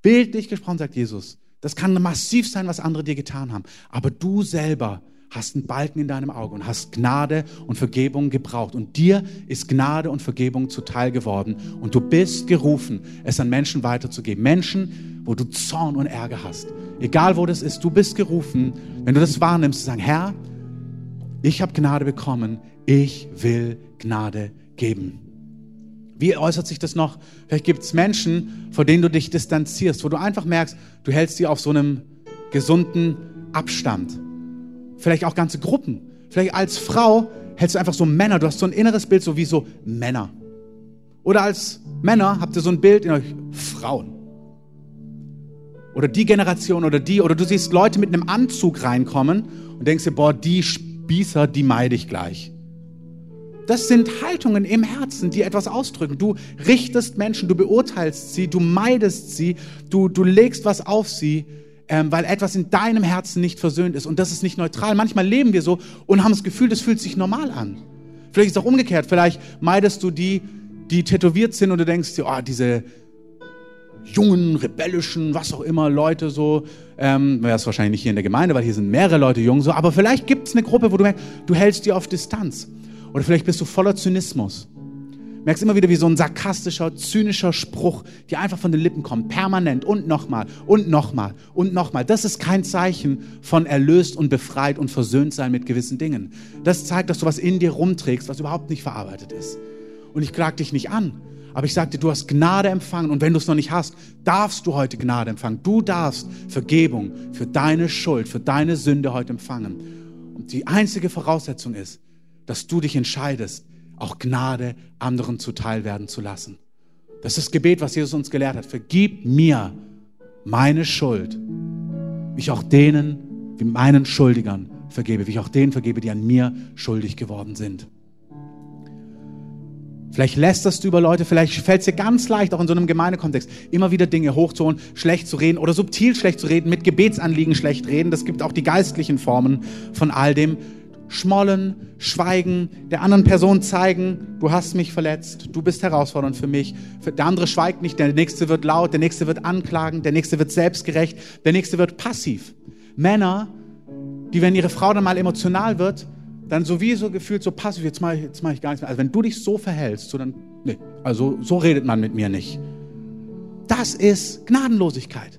Speaker 1: Bildlich gesprochen, sagt Jesus, das kann massiv sein, was andere dir getan haben. Aber du selber hast einen Balken in deinem Auge und hast Gnade und Vergebung gebraucht. Und dir ist Gnade und Vergebung zuteil geworden. Und du bist gerufen, es an Menschen weiterzugeben. Menschen, wo du Zorn und Ärger hast. Egal wo das ist, du bist gerufen, wenn du das wahrnimmst, zu sagen, Herr, ich habe Gnade bekommen, ich will Gnade geben. Wie äußert sich das noch? Vielleicht gibt es Menschen, vor denen du dich distanzierst, wo du einfach merkst, du hältst sie auf so einem gesunden Abstand. Vielleicht auch ganze Gruppen. Vielleicht als Frau hältst du einfach so Männer, du hast so ein inneres Bild, so wie so Männer. Oder als Männer habt ihr so ein Bild in euch Frauen. Oder die Generation oder die, oder du siehst Leute mit einem Anzug reinkommen und denkst dir, boah, die Spießer, die meide ich gleich. Das sind Haltungen im Herzen, die etwas ausdrücken. Du richtest Menschen, du beurteilst sie, du meidest sie, du, du legst was auf sie, ähm, weil etwas in deinem Herzen nicht versöhnt ist. Und das ist nicht neutral. Manchmal leben wir so und haben das Gefühl, das fühlt sich normal an. Vielleicht ist es auch umgekehrt. Vielleicht meidest du die, die tätowiert sind und du denkst dir, oh, diese jungen, rebellischen, was auch immer, Leute so, ähm, wäre es wahrscheinlich nicht hier in der Gemeinde, weil hier sind mehrere Leute jung so, aber vielleicht gibt es eine Gruppe, wo du merkst, du hältst die auf Distanz. Oder vielleicht bist du voller Zynismus. Merkst immer wieder, wie so ein sarkastischer, zynischer Spruch, die einfach von den Lippen kommt, permanent und nochmal und nochmal und nochmal. Das ist kein Zeichen von erlöst und befreit und versöhnt sein mit gewissen Dingen. Das zeigt, dass du was in dir rumträgst, was überhaupt nicht verarbeitet ist. Und ich klag dich nicht an, aber ich sagte, du hast Gnade empfangen und wenn du es noch nicht hast, darfst du heute Gnade empfangen. Du darfst Vergebung für deine Schuld, für deine Sünde heute empfangen. Und die einzige Voraussetzung ist, dass du dich entscheidest, auch Gnade anderen zuteil werden zu lassen. Das ist das Gebet, was Jesus uns gelehrt hat. Vergib mir meine Schuld, wie ich auch denen, wie meinen Schuldigern vergebe, wie ich auch denen vergebe, die an mir schuldig geworden sind. Vielleicht lästerst du über Leute, vielleicht fällt es dir ganz leicht, auch in so einem Gemeindekontext, immer wieder Dinge hochzuholen, schlecht zu reden oder subtil schlecht zu reden, mit Gebetsanliegen schlecht reden. Das gibt auch die geistlichen Formen von all dem schmollen, schweigen, der anderen Person zeigen, du hast mich verletzt, du bist herausfordernd für mich. Der andere schweigt nicht, der nächste wird laut, der nächste wird anklagen, der nächste wird selbstgerecht, der nächste wird passiv. Männer, die, wenn ihre Frau dann mal emotional wird, dann sowieso gefühlt so passiv, jetzt mache ich, mach ich gar nichts mehr. Also wenn du dich so verhältst, so dann, nee, also so redet man mit mir nicht. Das ist Gnadenlosigkeit.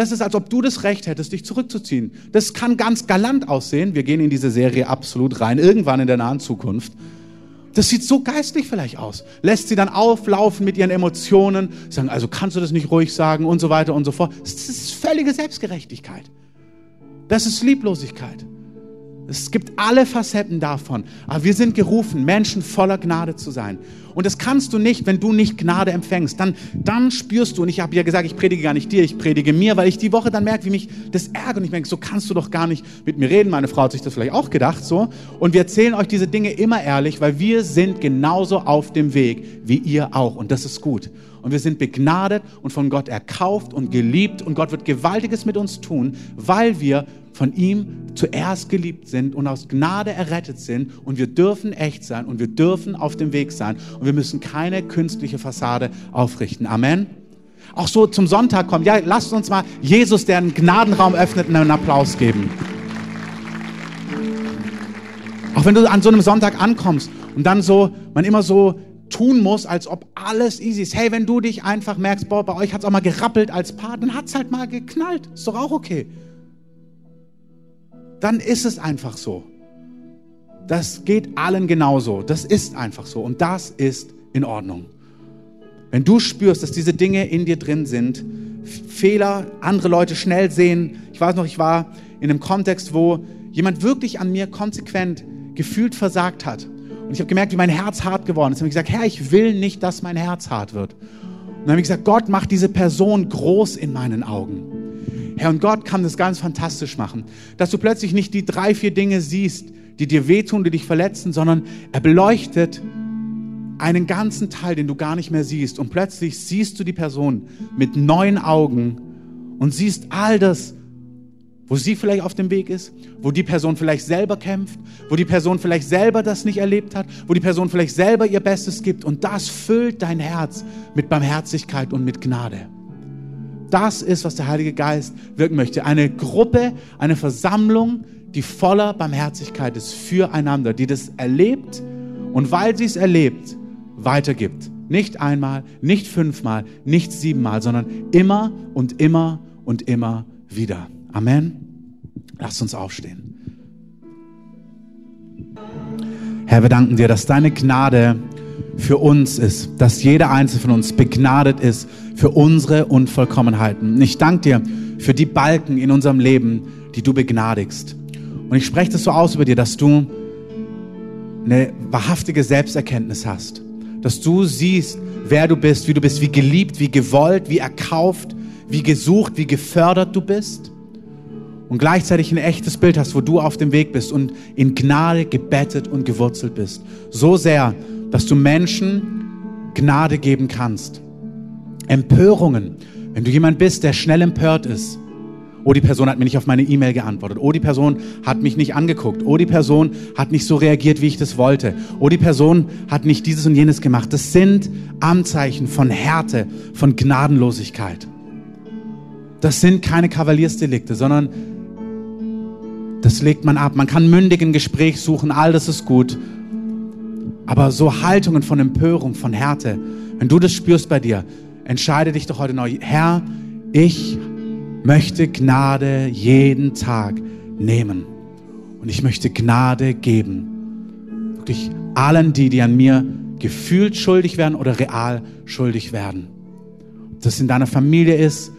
Speaker 1: Das ist, als ob du das Recht hättest, dich zurückzuziehen. Das kann ganz galant aussehen. Wir gehen in diese Serie absolut rein, irgendwann in der nahen Zukunft. Das sieht so geistlich vielleicht aus. Lässt sie dann auflaufen mit ihren Emotionen, sagen, also kannst du das nicht ruhig sagen und so weiter und so fort. Das ist völlige Selbstgerechtigkeit. Das ist Lieblosigkeit. Es gibt alle Facetten davon. Aber wir sind gerufen, Menschen voller Gnade zu sein. Und das kannst du nicht, wenn du nicht Gnade empfängst. Dann, dann spürst du, und ich habe ja gesagt, ich predige gar nicht dir, ich predige mir, weil ich die Woche dann merke, wie mich das ärgert. Und ich denke, so kannst du doch gar nicht mit mir reden. Meine Frau hat sich das vielleicht auch gedacht, so. Und wir erzählen euch diese Dinge immer ehrlich, weil wir sind genauso auf dem Weg wie ihr auch. Und das ist gut. Und wir sind begnadet und von Gott erkauft und geliebt. Und Gott wird Gewaltiges mit uns tun, weil wir von ihm zuerst geliebt sind und aus Gnade errettet sind und wir dürfen echt sein und wir dürfen auf dem Weg sein und wir müssen keine künstliche Fassade aufrichten. Amen. Auch so zum Sonntag kommen. Ja, lasst uns mal Jesus, der einen Gnadenraum öffnet, einen Applaus geben. Auch wenn du an so einem Sonntag ankommst und dann so, man immer so tun muss, als ob alles easy ist. Hey, wenn du dich einfach merkst, boah, bei euch hat es auch mal gerappelt als Paar, dann hat es halt mal geknallt. Ist doch auch okay dann ist es einfach so. Das geht allen genauso. Das ist einfach so. Und das ist in Ordnung. Wenn du spürst, dass diese Dinge in dir drin sind, Fehler, andere Leute schnell sehen. Ich weiß noch, ich war in einem Kontext, wo jemand wirklich an mir konsequent gefühlt versagt hat. Und ich habe gemerkt, wie mein Herz hart geworden ist. Ich habe gesagt, Herr, ich will nicht, dass mein Herz hart wird. Und dann habe ich gesagt, Gott macht diese Person groß in meinen Augen. Herr, und Gott kann das ganz fantastisch machen, dass du plötzlich nicht die drei, vier Dinge siehst, die dir wehtun, die dich verletzen, sondern er beleuchtet einen ganzen Teil, den du gar nicht mehr siehst. Und plötzlich siehst du die Person mit neuen Augen und siehst all das, wo sie vielleicht auf dem Weg ist, wo die Person vielleicht selber kämpft, wo die Person vielleicht selber das nicht erlebt hat, wo die Person vielleicht selber ihr Bestes gibt. Und das füllt dein Herz mit Barmherzigkeit und mit Gnade. Das ist, was der Heilige Geist wirken möchte. Eine Gruppe, eine Versammlung, die voller Barmherzigkeit ist füreinander, die das erlebt und weil sie es erlebt, weitergibt. Nicht einmal, nicht fünfmal, nicht siebenmal, sondern immer und immer und immer wieder. Amen. Lasst uns aufstehen. Herr, wir danken dir, dass deine Gnade für uns ist, dass jeder Einzelne von uns begnadet ist für unsere Unvollkommenheiten. Und ich danke dir für die Balken in unserem Leben, die du begnadigst. Und ich spreche das so aus über dir, dass du eine wahrhaftige Selbsterkenntnis hast, dass du siehst, wer du bist, wie du bist, wie geliebt, wie gewollt, wie erkauft, wie gesucht, wie gefördert du bist und gleichzeitig ein echtes Bild hast, wo du auf dem Weg bist und in Gnade gebettet und gewurzelt bist. So sehr, dass du Menschen Gnade geben kannst. Empörungen, wenn du jemand bist, der schnell empört ist, Oh, die Person hat mir nicht auf meine E-Mail geantwortet. Oh, die Person hat mich nicht angeguckt. Oh, die Person hat nicht so reagiert, wie ich das wollte. Oh, die Person hat nicht dieses und jenes gemacht. Das sind Anzeichen von Härte, von Gnadenlosigkeit. Das sind keine Kavaliersdelikte, sondern das legt man ab. Man kann mündig ein Gespräch suchen, all das ist gut. Aber so Haltungen von Empörung, von Härte, wenn du das spürst bei dir, entscheide dich doch heute neu, Herr, ich möchte Gnade jeden Tag nehmen. Und ich möchte Gnade geben. Wirklich allen die, die an mir gefühlt schuldig werden oder real schuldig werden. Ob das in deiner Familie ist,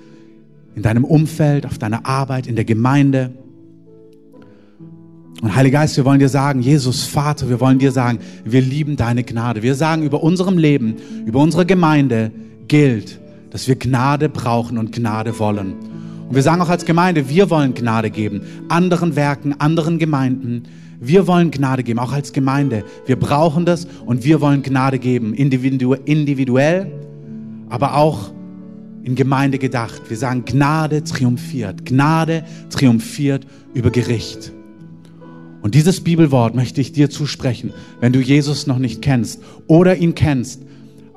Speaker 1: in deinem Umfeld, auf deiner Arbeit, in der Gemeinde. Und Heiliger Geist, wir wollen dir sagen, Jesus Vater, wir wollen dir sagen, wir lieben deine Gnade. Wir sagen, über unserem Leben, über unsere Gemeinde gilt, dass wir Gnade brauchen und Gnade wollen. Und wir sagen auch als Gemeinde, wir wollen Gnade geben, anderen Werken, anderen Gemeinden. Wir wollen Gnade geben, auch als Gemeinde. Wir brauchen das und wir wollen Gnade geben, individuell, aber auch in Gemeinde gedacht. Wir sagen, Gnade triumphiert. Gnade triumphiert über Gericht. Und dieses Bibelwort möchte ich dir zusprechen, wenn du Jesus noch nicht kennst oder ihn kennst,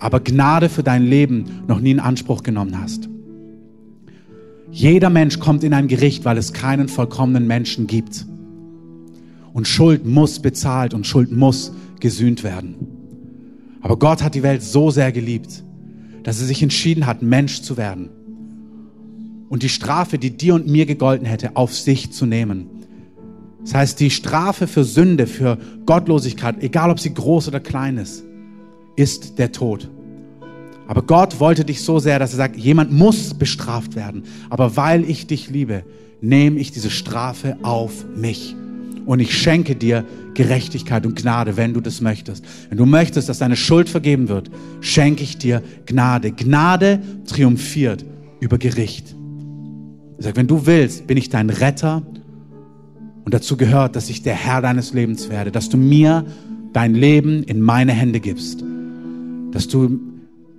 Speaker 1: aber Gnade für dein Leben noch nie in Anspruch genommen hast. Jeder Mensch kommt in ein Gericht, weil es keinen vollkommenen Menschen gibt. Und Schuld muss bezahlt und Schuld muss gesühnt werden. Aber Gott hat die Welt so sehr geliebt, dass er sich entschieden hat, Mensch zu werden. Und die Strafe, die dir und mir gegolten hätte, auf sich zu nehmen. Das heißt, die Strafe für Sünde, für Gottlosigkeit, egal ob sie groß oder klein ist, ist der Tod. Aber Gott wollte dich so sehr, dass er sagt, jemand muss bestraft werden. Aber weil ich dich liebe, nehme ich diese Strafe auf mich. Und ich schenke dir Gerechtigkeit und Gnade, wenn du das möchtest. Wenn du möchtest, dass deine Schuld vergeben wird, schenke ich dir Gnade. Gnade triumphiert über Gericht. Er sagt, wenn du willst, bin ich dein Retter. Und dazu gehört, dass ich der Herr deines Lebens werde, dass du mir dein Leben in meine Hände gibst, dass du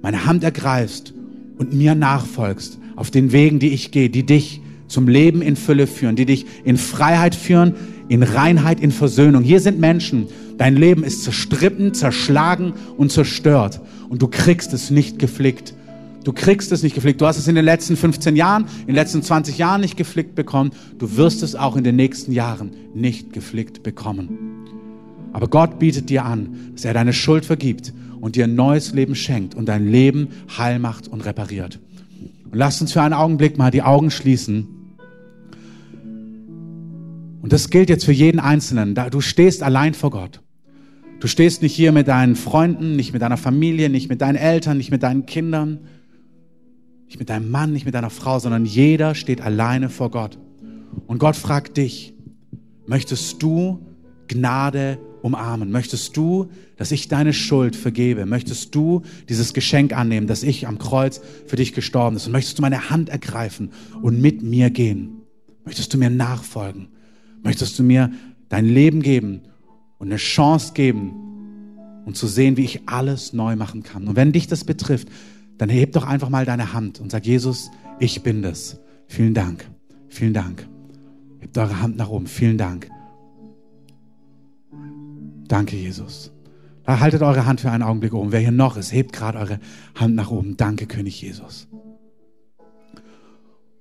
Speaker 1: meine Hand ergreifst und mir nachfolgst auf den Wegen, die ich gehe, die dich zum Leben in Fülle führen, die dich in Freiheit führen, in Reinheit, in Versöhnung. Hier sind Menschen, dein Leben ist zerstritten, zerschlagen und zerstört und du kriegst es nicht geflickt. Du kriegst es nicht geflickt. Du hast es in den letzten 15 Jahren, in den letzten 20 Jahren nicht geflickt bekommen. Du wirst es auch in den nächsten Jahren nicht geflickt bekommen. Aber Gott bietet dir an, dass er deine Schuld vergibt und dir ein neues Leben schenkt und dein Leben heil macht und repariert. Und lasst uns für einen Augenblick mal die Augen schließen. Und das gilt jetzt für jeden Einzelnen. Du stehst allein vor Gott. Du stehst nicht hier mit deinen Freunden, nicht mit deiner Familie, nicht mit deinen Eltern, nicht mit deinen Kindern, nicht mit deinem Mann, nicht mit deiner Frau, sondern jeder steht alleine vor Gott. Und Gott fragt dich, möchtest du Gnade umarmen? Möchtest du, dass ich deine Schuld vergebe? Möchtest du dieses Geschenk annehmen, dass ich am Kreuz für dich gestorben ist? Und möchtest du meine Hand ergreifen und mit mir gehen? Möchtest du mir nachfolgen? Möchtest du mir dein Leben geben und eine Chance geben und zu sehen, wie ich alles neu machen kann? Und wenn dich das betrifft, dann heb doch einfach mal deine Hand und sag, Jesus, ich bin das. Vielen Dank. Vielen Dank. Hebt eure Hand nach oben. Vielen Dank. Danke, Jesus. Haltet eure Hand für einen Augenblick oben. Wer hier noch ist, hebt gerade eure Hand nach oben. Danke, König Jesus.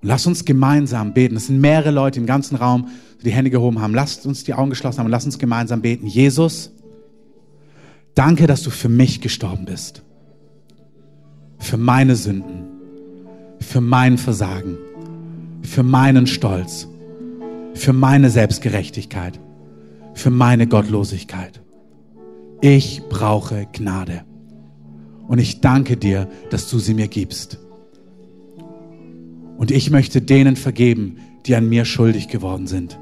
Speaker 1: Und lasst uns gemeinsam beten. Es sind mehrere Leute im ganzen Raum, die die Hände gehoben haben. Lasst uns die Augen geschlossen haben und lasst uns gemeinsam beten. Jesus, danke, dass du für mich gestorben bist. Für meine Sünden. Für mein Versagen. Für meinen Stolz. Für meine Selbstgerechtigkeit für meine Gottlosigkeit. Ich brauche Gnade. Und ich danke dir, dass du sie mir gibst. Und ich möchte denen vergeben, die an mir schuldig geworden sind.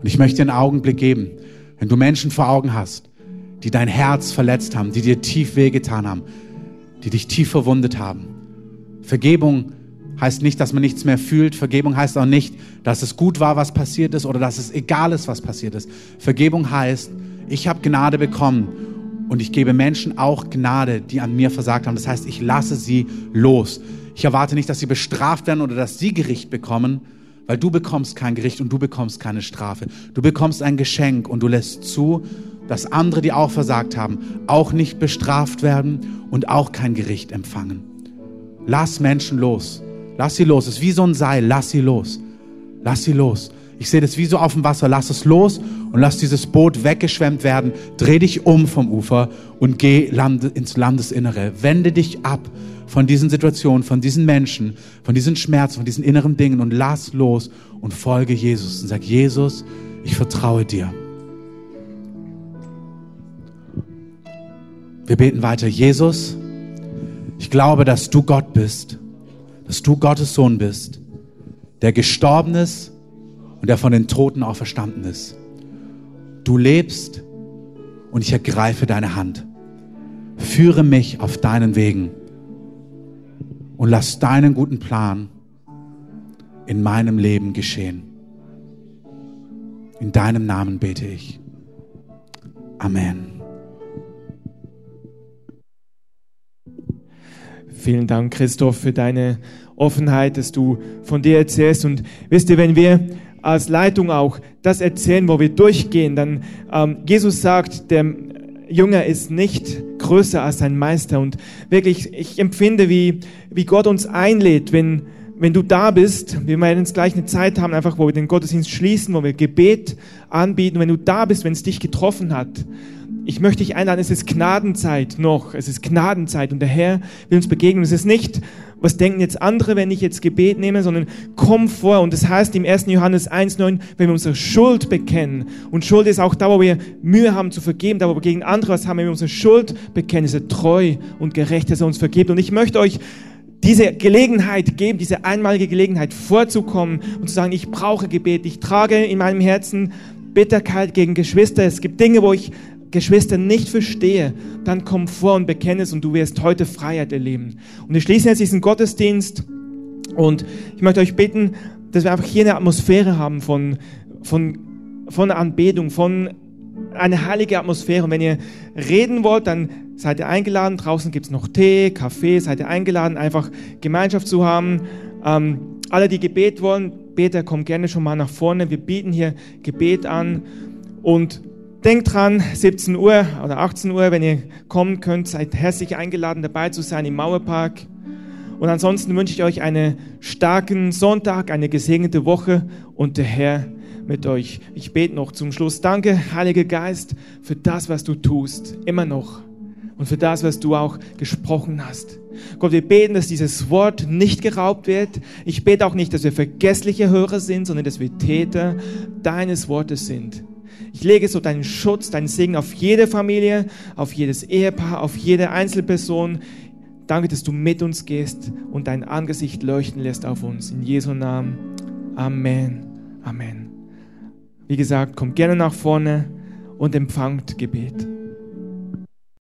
Speaker 1: Und ich möchte dir einen Augenblick geben, wenn du Menschen vor Augen hast, die dein Herz verletzt haben, die dir tief wehgetan haben, die dich tief verwundet haben. Vergebung heißt nicht, dass man nichts mehr fühlt. Vergebung heißt auch nicht, dass es gut war, was passiert ist oder dass es egal ist, was passiert ist. Vergebung heißt, ich habe Gnade bekommen und ich gebe Menschen auch Gnade, die an mir versagt haben. Das heißt, ich lasse sie los. Ich erwarte nicht, dass sie bestraft werden oder dass sie Gericht bekommen, weil du bekommst kein Gericht und du bekommst keine Strafe. Du bekommst ein Geschenk und du lässt zu, dass andere, die auch versagt haben, auch nicht bestraft werden und auch kein Gericht empfangen. Lass Menschen los. Lass sie los. Es ist wie so ein Seil. Lass sie los. Lass sie los. Ich sehe das wie so auf dem Wasser. Lass es los und lass dieses Boot weggeschwemmt werden. Dreh dich um vom Ufer und geh ins Landesinnere. Wende dich ab von diesen Situationen, von diesen Menschen, von diesen Schmerzen, von diesen inneren Dingen und lass los und folge Jesus und sag, Jesus, ich vertraue dir. Wir beten weiter. Jesus, ich glaube, dass du Gott bist, dass du Gottes Sohn bist, der gestorben ist und der von den Toten auferstanden ist. Du lebst und ich ergreife deine Hand. Führe mich auf deinen Wegen und lass deinen guten Plan in meinem Leben geschehen. In deinem Namen bete ich. Amen.
Speaker 2: Vielen Dank, Christoph, für deine Offenheit, dass du von dir erzählst. Und wisst ihr, wenn wir als Leitung auch das erzählen, wo wir durchgehen, dann ähm, Jesus sagt, der Jünger ist nicht größer als sein Meister. Und wirklich, ich empfinde, wie, wie Gott uns einlädt, wenn, wenn du da bist. Wir werden jetzt gleich eine Zeit haben, einfach, wo wir den Gottesdienst schließen, wo wir Gebet anbieten. Wenn du da bist, wenn es dich getroffen hat, ich möchte dich einladen, es ist Gnadenzeit noch. Es ist Gnadenzeit und der Herr will uns begegnen. Es ist nicht, was denken jetzt andere, wenn ich jetzt Gebet nehme, sondern komm vor. Und das heißt im 1. Johannes 1,9, wenn wir unsere Schuld bekennen. Und Schuld ist auch da, wo wir Mühe haben zu vergeben, da wo wir gegen andere was haben, wenn wir unsere Schuld bekennen, ist er treu und gerecht, dass er uns vergibt. Und ich möchte euch diese Gelegenheit geben, diese einmalige Gelegenheit vorzukommen und zu sagen, ich brauche Gebet. Ich trage in meinem Herzen Bitterkeit gegen Geschwister. Es gibt Dinge, wo ich Geschwister nicht verstehe, dann komm vor und bekenne es und du wirst heute Freiheit erleben. Und wir schließen jetzt diesen Gottesdienst und ich möchte euch bitten, dass wir einfach hier eine Atmosphäre haben von, von, von Anbetung, von eine heilige Atmosphäre. Und wenn ihr reden wollt, dann seid ihr eingeladen. Draußen gibt es noch Tee, Kaffee, seid ihr eingeladen, einfach Gemeinschaft zu haben. Ähm, alle, die Gebet wollen, Peter, komm gerne schon mal nach vorne. Wir bieten hier Gebet an und Denkt dran, 17 Uhr oder 18 Uhr, wenn ihr kommen könnt, seid herzlich eingeladen, dabei zu sein im Mauerpark. Und ansonsten wünsche ich euch einen starken Sonntag, eine gesegnete Woche und der Herr mit euch. Ich bete noch zum Schluss. Danke, Heiliger Geist, für das, was du tust, immer noch. Und für das, was du auch gesprochen hast. Gott, wir beten, dass dieses Wort nicht geraubt wird. Ich bete auch nicht, dass wir vergessliche Hörer sind, sondern dass wir Täter deines Wortes sind. Ich lege so deinen Schutz, deinen Segen auf jede Familie, auf jedes Ehepaar, auf jede Einzelperson. Danke, dass du mit uns gehst und dein Angesicht leuchten lässt auf uns. In Jesu Namen. Amen. Amen. Wie gesagt, kommt gerne nach vorne und empfangt Gebet.